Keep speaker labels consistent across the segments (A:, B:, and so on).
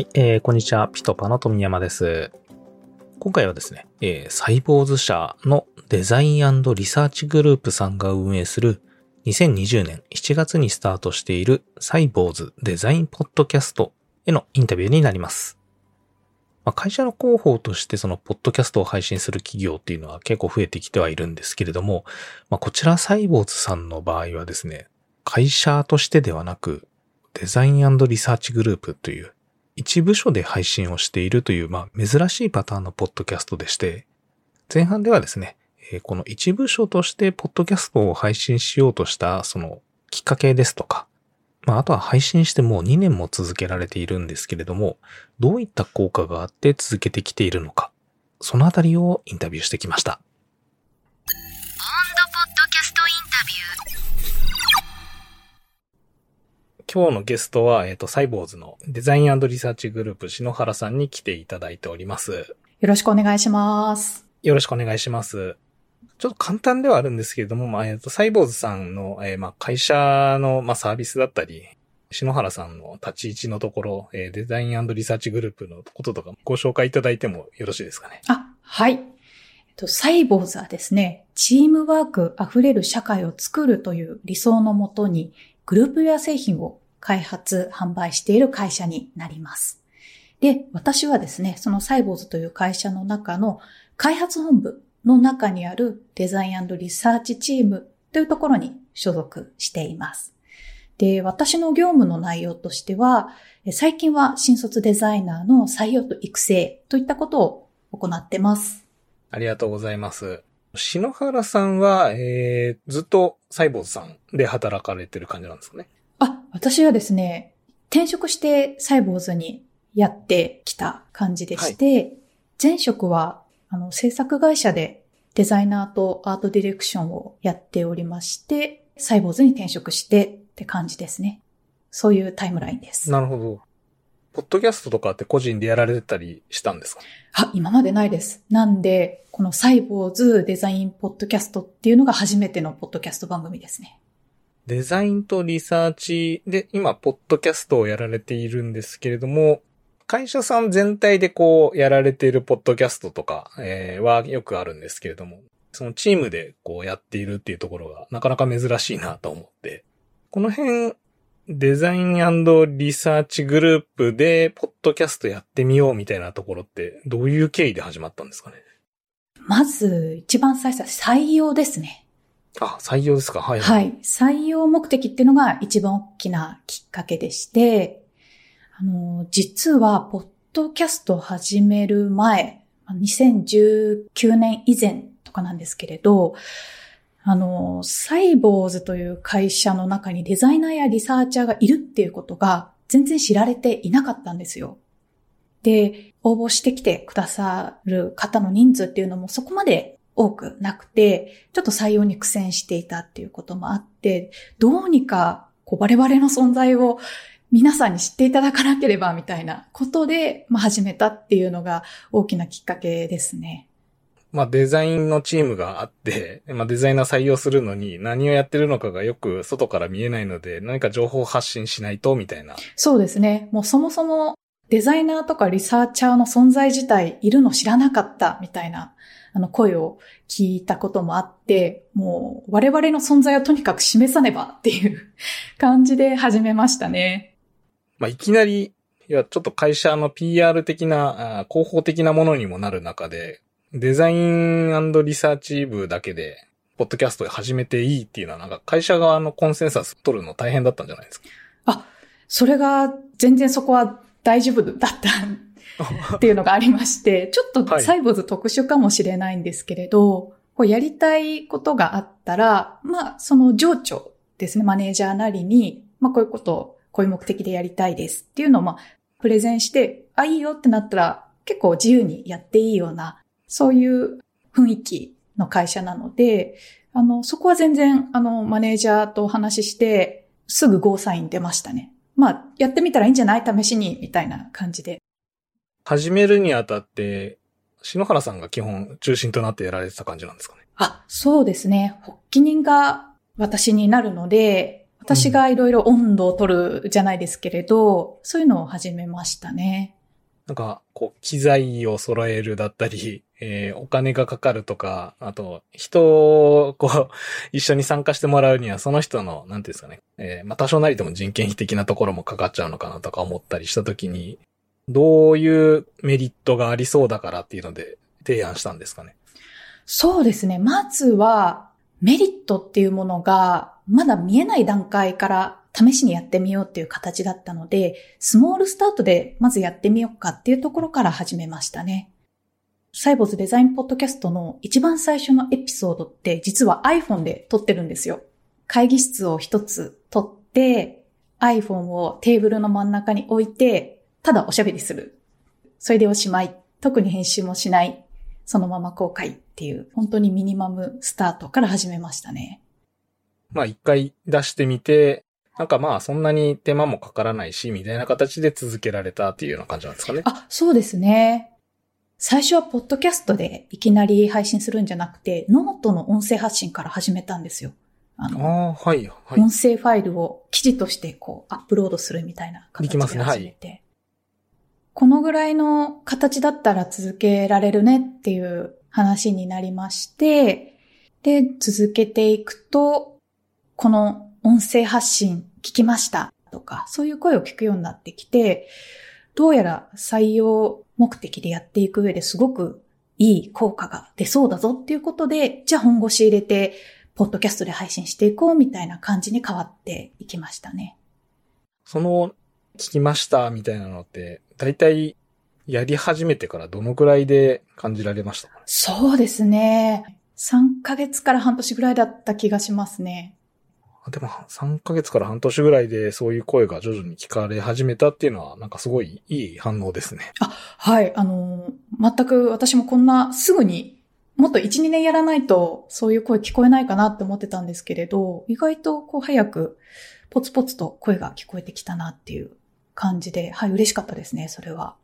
A: はい、えー、こんにちは。ピトパの富山です。今回はですね、えー、サイボーズ社のデザインリサーチグループさんが運営する2020年7月にスタートしているサイボーズデザインポッドキャストへのインタビューになります。まあ、会社の広報としてそのポッドキャストを配信する企業っていうのは結構増えてきてはいるんですけれども、まあ、こちらサイボーズさんの場合はですね、会社としてではなくデザインリサーチグループという一部署で配信をしているという、まあ、珍しいパターンのポッドキャストでして、前半ではですね、この一部署としてポッドキャストを配信しようとしたそのきっかけですとか、まあ、あとは配信してもう2年も続けられているんですけれども、どういった効果があって続けてきているのか、そのあたりをインタビューしてきました。今日のゲストは、えっ、ー、と、サイボウズのデザインリサーチグループ篠原さんに来ていただいております。よ
B: ろしくお願いします。
A: よろしくお願いします。ちょっと簡単ではあるんですけれども、まあ、えっ、ー、と、サイボウズさんの、えー、まあ、会社の、まあ、サービスだったり、篠原さんの立ち位置のところ、えー、デザインリサーチグループのこととかご紹介いただいてもよろしいですかね？
B: あ、はい。えっと、サイボウズはですね、チームワーク溢れる社会を作るという理想のもとに、グループウェア製品を開発、販売している会社になります。で、私はですね、そのサイボーズという会社の中の開発本部の中にあるデザインリサーチチームというところに所属しています。で、私の業務の内容としては、最近は新卒デザイナーの採用と育成といったことを行ってます。
A: ありがとうございます。篠原さんは、えー、ずっとサイボーズさんで働かれてる感じなんですかね
B: あ、私はですね、転職してサイボーズにやってきた感じでして、はい、前職はあの制作会社でデザイナーとアートディレクションをやっておりまして、サイボーズに転職してって感じですね。そういうタイムラインです。
A: なるほど。ポッドキャストとかって個人でやられてたりしたんですか？
B: あ、今までないです。なんで、このサイボーズデザインポッドキャストっていうのが初めてのポッドキャスト番組ですね。
A: デザインとリサーチで今、ポッドキャストをやられているんですけれども、会社さん全体でこう、やられているポッドキャストとか、えー、はよくあるんですけれども、そのチームでこうやっているっていうところがなかなか珍しいなと思って、この辺、デザインリサーチグループで、ポッドキャストやってみようみたいなところって、どういう経緯で始まったんですかね？
B: まず、一番最初は採用ですね。
A: あ、採用ですか？はい、
B: はい。採用目的っていうのが一番大きなきっかけでして、あの、実は、ポッドキャストを始める前、2019年以前とかなんですけれど、あの、サイボウズという会社の中にデザイナーやリサーチャーがいるっていうことが全然知られていなかったんですよ。で、応募してきてくださる方の人数っていうのもそこまで多くなくて、ちょっと採用に苦戦していたっていうこともあって、どうにかこう我々の存在を皆さんに知っていただかなければみたいなことで、まあ、始めたっていうのが大きなきっかけですね。
A: まあデザインのチームがあって、まあデザイナー採用するのに何をやってるのかがよく外から見えないので、何か情報発信しないとみたいな。
B: そうですね。もうそもそもデザイナーとかリサーチャーの存在自体いるの知らなかったみたいなあの、声を聞いたこともあって、もう、我々の存在をとにかく示さねばっていう 感じで始めましたね。
A: まあ、いきなり、いや、ちょっと会社の PR 的な、広報的なものにもなる中で、デザインリサーチ部だけで、ポッドキャストで始めていいっていうのは、なんか会社側のコンセンサス取るの大変だったんじゃないですか？
B: あ、それが全然そこは大丈夫だったっていうのがありまして、ちょっとサイボーズ特殊かもしれないんですけれど、はい、こうやりたいことがあったら、まあ、その情緒ですね、マネージャーなりに、まあ、こういうことを、こういう目的でやりたいですっていうのを、まあ、プレゼンして、あ、いいよってなったら、結構自由にやっていいような、そういう雰囲気の会社なので、あの、そこは全然、あの、マネージャーとお話しして、すぐゴーサイン出ましたね。まあ、やってみたらいいんじゃない？試しに、みたいな感じで。
A: 始めるにあたって、篠原さんが基本中心となってやられてた感じなんですかね
B: あ、そうですね。発起人が私になるので、私がいろいろ温度を取るじゃないですけれど、そういうのを始めましたね。
A: なんか、こう、機材を揃えるだったり、えー、お金がかかるとか、あと、人を、こう、一緒に参加してもらうには、その人の、なんていうんですかね、えー、まあ、多少なりとも人件費的なところもかかっちゃうのかなとか思ったりしたときに、どういうメリットがありそうだからっていうので提案したんですかね？
B: そうですね。まずは、メリットっていうものが、まだ見えない段階から試しにやってみようっていう形だったので、スモールスタートでまずやってみようかっていうところから始めましたね。サイボーズデザインポッドキャストの一番最初のエピソードって実は iPhone で撮ってるんですよ。会議室を一つ撮って iPhone をテーブルの真ん中に置いてただおしゃべりする。それでおしまい。特に編集もしない。そのまま公開っていう本当にミニマムスタートから始めましたね。
A: まあ一回出してみて、なんかまあそんなに手間もかからないし、みたいな形で続けられたっていうような感じなんですかね。
B: あ、そうですね。最初はポッドキャストでいきなり配信するんじゃなくて、ノートの音声発信から始めたんですよ。
A: あの、あはい、は
B: い。音声ファイルを記事としてこうアップロードするみたいな形で始めて。
A: ますね、はい。
B: このぐらいの形だったら続けられるねっていう話になりまして、で、続けていくと、この音声発信聞きましたとか、そういう声を聞くようになってきて、どうやら採用目的でやっていく上ですごくいい効果が出そうだぞっていうことで、じゃあ本腰入れて、ポッドキャストで配信していこうみたいな感じに変わっていきましたね。
A: その、聞きましたみたいなのって、大体やり始めてからどのくらいで感じられましたか
B: そうですね。3ヶ月から半年ぐらいだった気がしますね。
A: でも3ヶ月から半年ぐらいでそういう声が徐々に聞かれ始めたっていうのはなんかすごいいい反応ですね。
B: あ、はい。あの、全く私もこんなすぐにもっと1、2年やらないとそういう声聞こえないかなって思ってたんですけれど、意外とこう早くポツポツと声が聞こえてきたなっていう感じで、はい、嬉しかったですね、それは。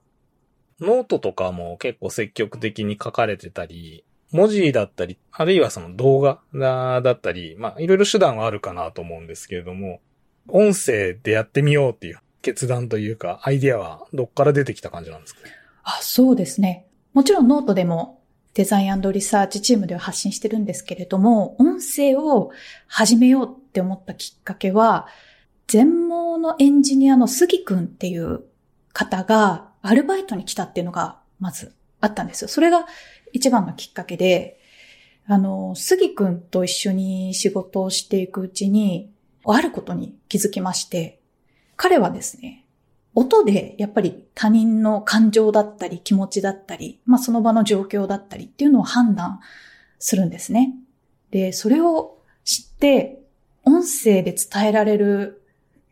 A: ノートとかも結構積極的に書かれてたり、文字だったり、あるいはその動画だったり、まあいろいろ手段はあるかなと思うんですけれども、音声でやってみようっていう決断というか、アイディアはどっから出てきた感じなんですか？
B: あ、そうですね。もちろんノートでもデザインリサーチチームでは発信してるんですけれども、音声を始めようって思ったきっかけは、全盲のエンジニアの杉くんっていう方がアルバイトに来たっていうのがまずあったんですよ。それが一番のきっかけで、あの、杉くんと一緒に仕事をしていくうちに、あることに気づきまして、彼はですね、音でやっぱり他人の感情だったり気持ちだったり、まあその場の状況だったりっていうのを判断するんですね。で、それを知って、音声で伝えられる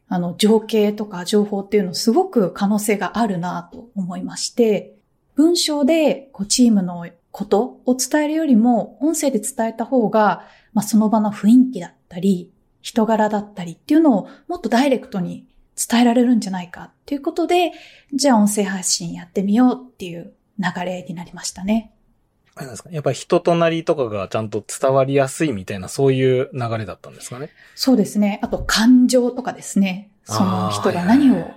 B: あの情景とか情報っていうのすごく可能性があるなと思いまして、文章でこうチームのことを伝えるよりも、音声で伝えた方が、まあ、その場の雰囲気だったり、人柄だったりっていうのをもっとダイレクトに伝えられるんじゃないかっていうことで、じゃあ音声発信やってみようっていう流れになりましたね。
A: あれなんですか？やっぱり人となりとかがちゃんと伝わりやすいみたいなそういう流れだったんですかね？
B: そうですね。あと感情とかですね。その人が何を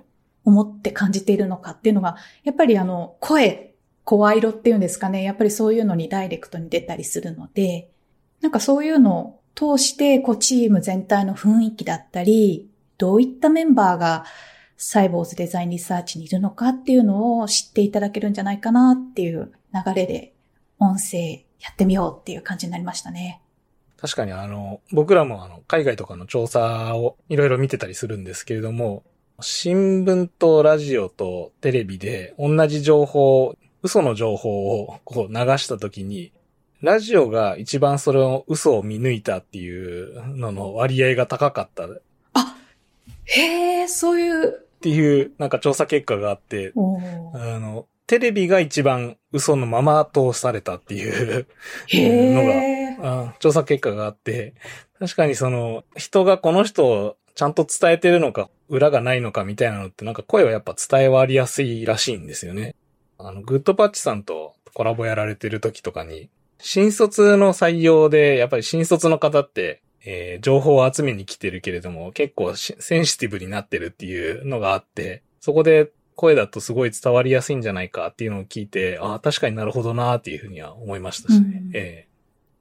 B: 思って感じているのかっていうのが、やっぱりあの声声色っていうんですかね。やっぱりそういうのにダイレクトに出たりするので、なんかそういうのを通して、こうチーム全体の雰囲気だったり、どういったメンバーがサイボーズデザインリサーチにいるのかっていうのを知っていただけるんじゃないかなっていう流れで、音声やってみようっていう感じになりましたね。
A: 確かにあの、僕らもあの、海外とかの調査をいろいろ見てたりするんですけれども、新聞とラジオとテレビで同じ情報嘘の情報をこう流したときに、ラジオが一番それを嘘を見抜いたっていうのの割合が高かった。
B: あ、へえ、そういう。
A: っていう、なんか調査結果があって、あの、テレビが一番嘘のまま通されたっていうのが、調査結果があって、確かにその、人がこの人をちゃんと伝えてるのか、裏がないのかみたいなのって、なんか声はやっぱ伝え割りやすいらしいんですよね。あの、グッドパッチさんとコラボやられてる時とかに、新卒の採用で、やっぱり新卒の方って、えー情報を集めに来てるけれども、結構しセンシティブになってるっていうのがあって、そこで声だとすごい伝わりやすいんじゃないかっていうのを聞いて、ああ、確かになるほどなっていうふうには思いましたしね。
B: うん
A: え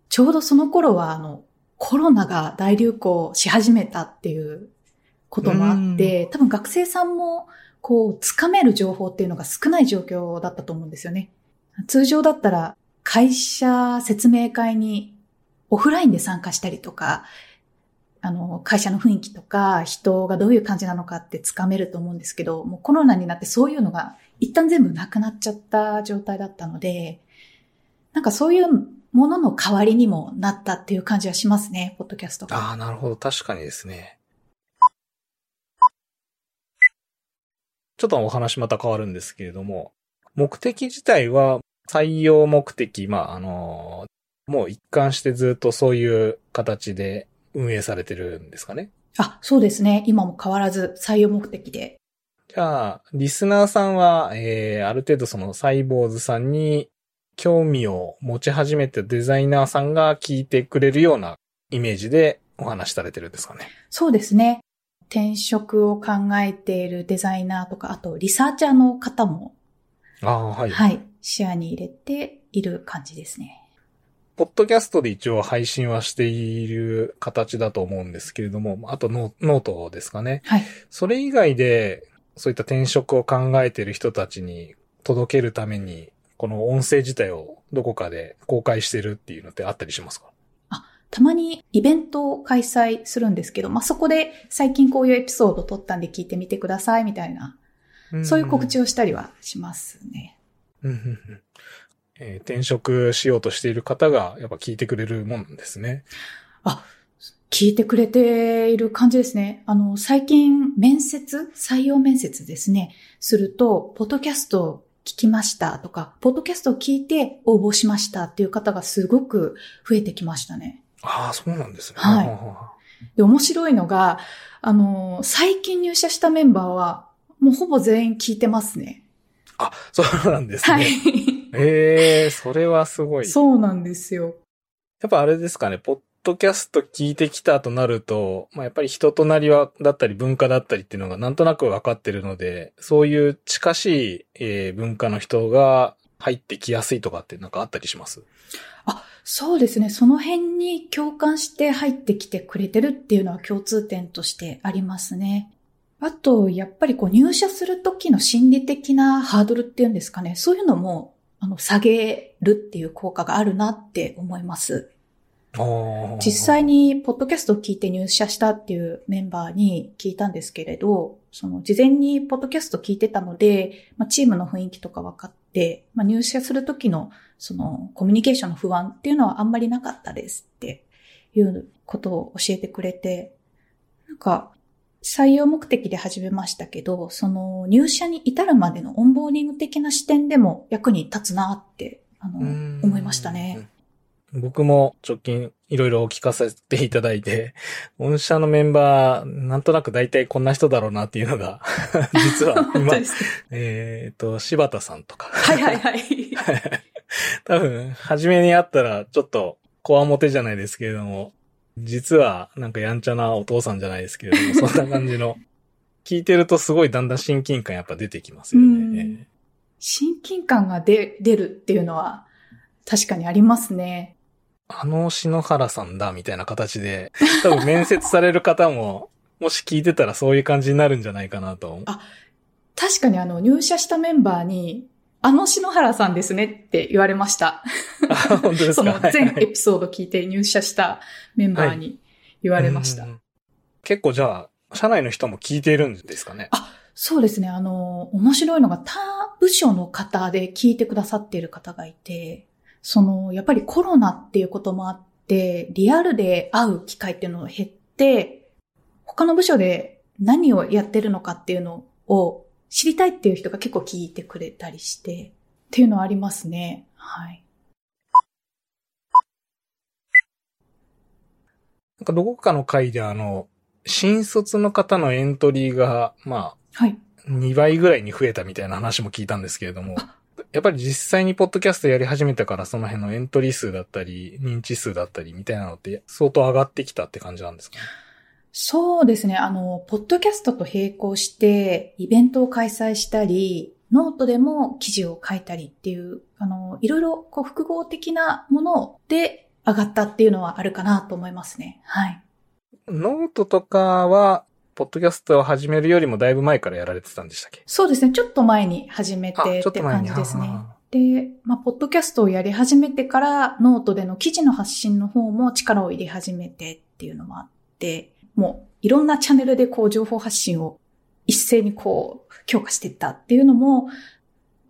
B: ちょうどその頃は、あの、コロナが大流行し始めたっていうこともあって、多分学生さんも、こう、つかめる情報っていうのが少ない状況だったと思うんですよね。通常だったら、会社説明会にオフラインで参加したりとか、あの、会社の雰囲気とか、人がどういう感じなのかってつかめると思うんですけど、もうコロナになってそういうのが一旦全部なくなっちゃった状態だったので、なんかそういうものの代わりにもなったっていう感じはしますね、ポッドキャストが。
A: ああ、なるほど。確かにですね。ちょっとお話また変わるんですけれども、目的自体は採用目的、まあ、あの、もう一貫してずっとそういう形で運営されてるんですかね。
B: あ、そうですね。今も変わらず採用目的で。
A: じゃあ、リスナーさんは、えー、ある程度そのサイボーズさんに興味を持ち始めたデザイナーさんが聞いてくれるようなイメージでお話しされてるんですかね。
B: そうですね。転職を考えているデザイナーとか、あとリサーチャーの方も、
A: ああ、はい。
B: はい、視野に入れている感じですね。
A: ポッドキャストで一応配信はしている形だと思うんですけれども、あとノノートですかね。
B: はい。
A: それ以外で、そういった転職を考えている人たちに届けるために、この音声自体をどこかで公開してるっていうのってあったりしますか？
B: たまにイベントを開催するんですけど、まあ、そこで最近こういうエピソード撮ったんで聞いてみてくださいみたいな、そういう告知
A: を。
B: をしたりはしますね。
A: うんうんうんえー転職しようとしている方がやっぱ聞いてくれるもんなんですね。
B: 聞いてくれている感じですね。あの、最近面接、採用面接ですね、すると、ポッドキャスト聞きましたとか、ポッドキャストを聞いて応募しましたっていう方がすごく増えてきましたね。
A: ああ、そうなんですね。
B: はい
A: は
B: で、面白いのが、あの、最近入社したメンバーは、もうほぼ全員聞いてますね。
A: あ、そうなんですね。
B: はい。
A: ええそれはすごい。
B: そうなんですよ。
A: やっぱあれですかね、ポッドキャスト聞いてきたとなると、まあ、やっぱり人となりは、だったり文化だったりっていうのがなんとなく分かってるので、そういう近しい、えー文化の人が入ってきやすいとかってなんかあったりします？
B: そうですね。その辺に共感して入ってきてくれてるっていうのは共通点としてありますね。あと、やっぱりこう入社する時の心理的なハードルっていうんですかね。そういうのも、あの、下げるっていう効果があるなって思います。実際
A: に。
B: に、ポッドキャストを聞いて入社したっていうメンバーに聞いたんですけれど、その、事前にポッドキャスト聞いてたので、まあ、チームの雰囲気とか分かって、まあ、入社する時の、その、コミュニケーションの不安っていうのはあんまりなかったですっていうことを教えてくれて、なんか、採用目的で始めましたけど、その、入社に至るまでのオンボーディング的な視点でも役に立つなって、あの、思いましたね。
A: 僕も直近いろいろお聞かせていただいて、御社のメンバー、なんとなく大体こんな人だろうなっていうのが、実は今えっと、柴田さんとか。
B: はいはいはい。
A: 多分、初めに会ったら、ちょっと、こわもてじゃないですけれども、実は、なんかやんちゃなお父さんじゃないですけれども、そんな感じの、聞いてるとすごいだんだん親近感やっぱ出てきますよ
B: うん
A: ね。
B: 親近感が出出るっていうのは確かにありますね。
A: あの篠原さんだ、みたいな形で、多分面接される方も、もし聞いてたらそういう感じになるんじゃないかなと。
B: あ確かにあの入社したメンバーに、あの篠原さんですねって言われました。
A: あ本当ですか？
B: その
A: はい
B: 全エピソード聞いて入社したメンバーに言われました。
A: うんうんうん結構じゃあ、社内の人も聞いているんですかね？
B: そうですね。あの、面白いのが他部署の方で聞いてくださっている方がいて、その、やっぱりコロナっていうこともあって、リアルで会う機会っていうのが減って、他の部署で何をやってるのかっていうのを知りたいっていう人が結構聞いてくれたりして、っていうのはありますね。はい。
A: なんかどこかの回であの、新卒の方のエントリーが、まあ、
B: はい。
A: 2倍ぐらいに増えたみたいな話も聞いたんですけれども、やっぱり実際にポッドキャストやり始めてからその辺のエントリー数だったり、認知数だったりみたいなのって相当上がってきたって感じなんですかね？
B: そうですね。あの、ポッドキャストと並行してイベントを開催したり、ノートでも記事を書いたりっていう、あの、いろいろこう複合的なもので上がったっていうのはあるかなと思いますね。はい。
A: ノートとかは、ポッドキャストを始めるよりもだいぶ前からやられてたんでしたっけ？
B: そうですね。ちょっと前に始めてって感じですね。で、まあ、ポッドキャストをやり始めてから、ノートでの記事の発信の方も力を入れ始めてっていうのもあって、もういろんなチャンネルでこう情報発信を一斉にこう強化していったっていうのも、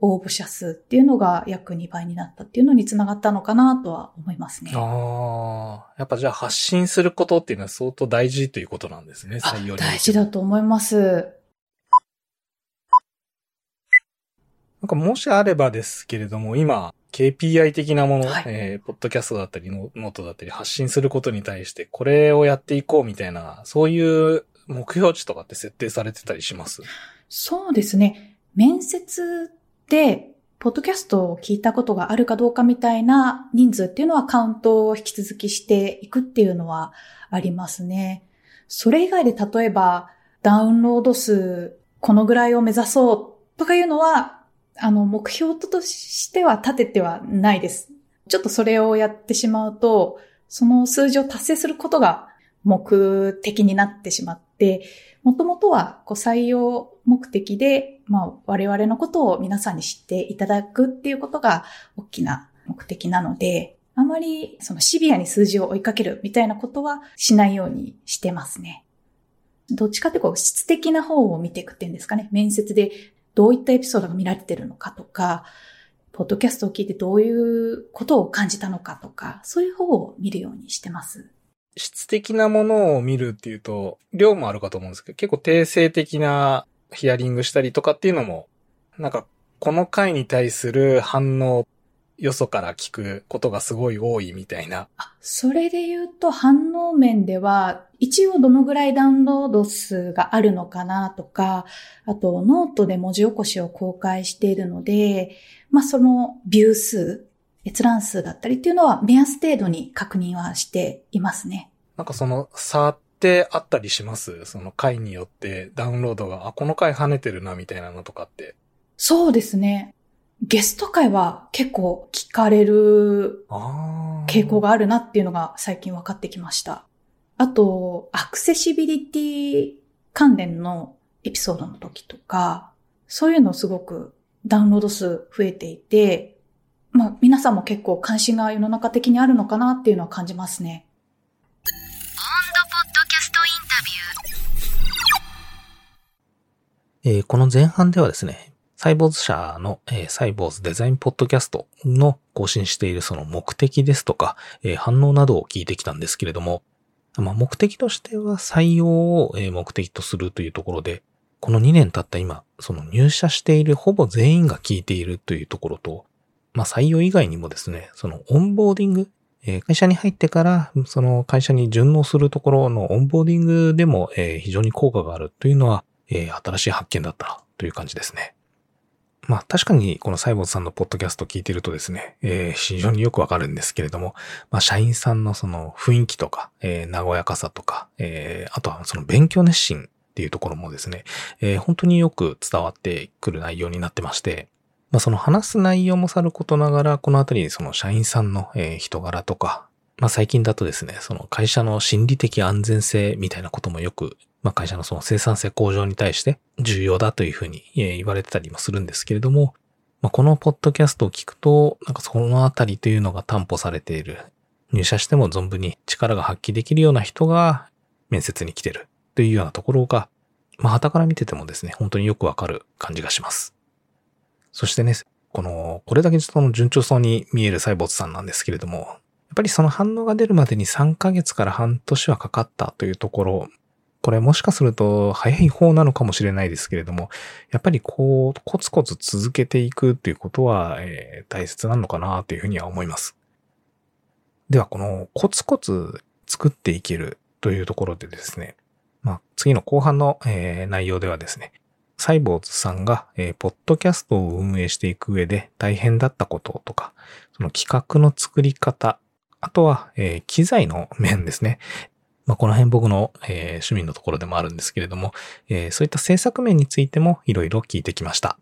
B: 応募者数っていうのが約2倍になったっていうのにつながったのかなとは思いますね。
A: ああ。やっぱじゃあ発信することっていうのは相当大事ということなんですね、採用
B: 大事だと思います。
A: なんかもしあればですけれども、今、KPI 的なもの、はい、えー、ポッドキャストだったりノートだったり発信することに対して、これをやっていこうみたいな、そういう目標値とかって設定されてたりします？
B: そうですね。面接で、ポッドキャストを聞いたことがあるかどうかみたいな人数っていうのはカウントを引き続きしていくっていうのはありますね。それ以外で例えばダウンロード数このぐらいを目指そうとかいうのは、あの、目標としては立ててはないです。ちょっとそれをやってしまうと、その数字を達成することが目的になってしまって、もともとはこう採用目的で、まあ、我々のことを皆さんに知っていただくっていうことが大きな目的なので、あまりそのシビアに数字を追いかけるみたいなことはしないようにしてますね。どっちかってこう質的な方を見ていくっていうんですかね。面接でどういったエピソードが見られてるのかとか、ポッドキャストを聞いてどういうことを感じたのかとか、そういう方を見るようにしてます。
A: 質的なものを見るっていうと、量もあるかと思うんですけど、結構定性的なヒアリングしたりとかっていうのも、なんか、この回に対する反応、よそから聞くことがすごい多いみたいな。
B: あ、それで言うと反応面では、一応どのぐらいダウンロード数があるのかなとか、あとノートで文字起こしを公開しているので、まあそのビュー数、閲覧数だったりっていうのは目安程度に確認はしていますね。
A: なんかその差ってあったりします？その回によってダウンロードが、あ、この回跳ねてるなみたいなのとかって。
B: そうですね。ゲスト会は結構聞かれる傾向があるなっていうのが最近分かってきました。あと、アクセシビリティ関連のエピソードの時とか、そういうのすごくダウンロード数増えていて、まあ、皆さんも結構関心が世の中的にあるのかなっていうのは感じますね。
A: えー、この前半ではですね、サイボーズ社の、えー、サイボーズデザインポッドキャストの更新しているその目的ですとか、えー、反応などを聞いてきたんですけれども、まあ、目的としては採用を目的とするというところで、この2年経った今、その入社しているほぼ全員が聞いているというところと、まあ採用以外にもですね、そのオンボーディング、え会社に入ってから、その会社に順応するところのオンボーディングでも、え非常に効果があるというのは、え新しい発見だったという感じですね。まあ確かにこのサイボウズさんのポッドキャスト聞いてるとですね、えー、非常によくわかるんですけれども、まあ社員さんのその雰囲気とか、えー、和やかさとか、えー、あとはその勉強熱心っていうところもですね、えー、本当によく伝わってくる内容になってまして、まあ、その話す内容もさることながら、このあたりにその社員さんの、え人柄とか、まあ、最近だとですね、その会社の心理的安全性みたいなこともよく、まあ、会社のその生産性向上に対して重要だというふうに言われてたりもするんですけれども、まあ、このポッドキャストを聞くと、なんかそのあたりというのが担保されている。入社しても存分に力が発揮できるような人が面接に来てるというようなところが、まあ、旗から見ててもですね、本当によくわかる感じがします。そしてね、この、これだけその順調そうに見えるサイボーズさんなんですけれども、やっぱりその反応が出るまでに3ヶ月から半年はかかったというところ、これもしかすると早い方なのかもしれないですけれども、やっぱりこう、コツコツ続けていくっていうことは、えー、大切なのかなというふうには思います。では、このコツコツ作っていけるというところでですね、まあ、次の後半の、えー、内容ではですね、サイボーズさんが、えー、ポッドキャストを運営していく上で大変だったこととか、その企画の作り方、あとは、えー、機材の面ですね。まあ、この辺僕の、えー、趣味のところでもあるんですけれども、えー、そういった制作面についてもいろいろ聞いてきました。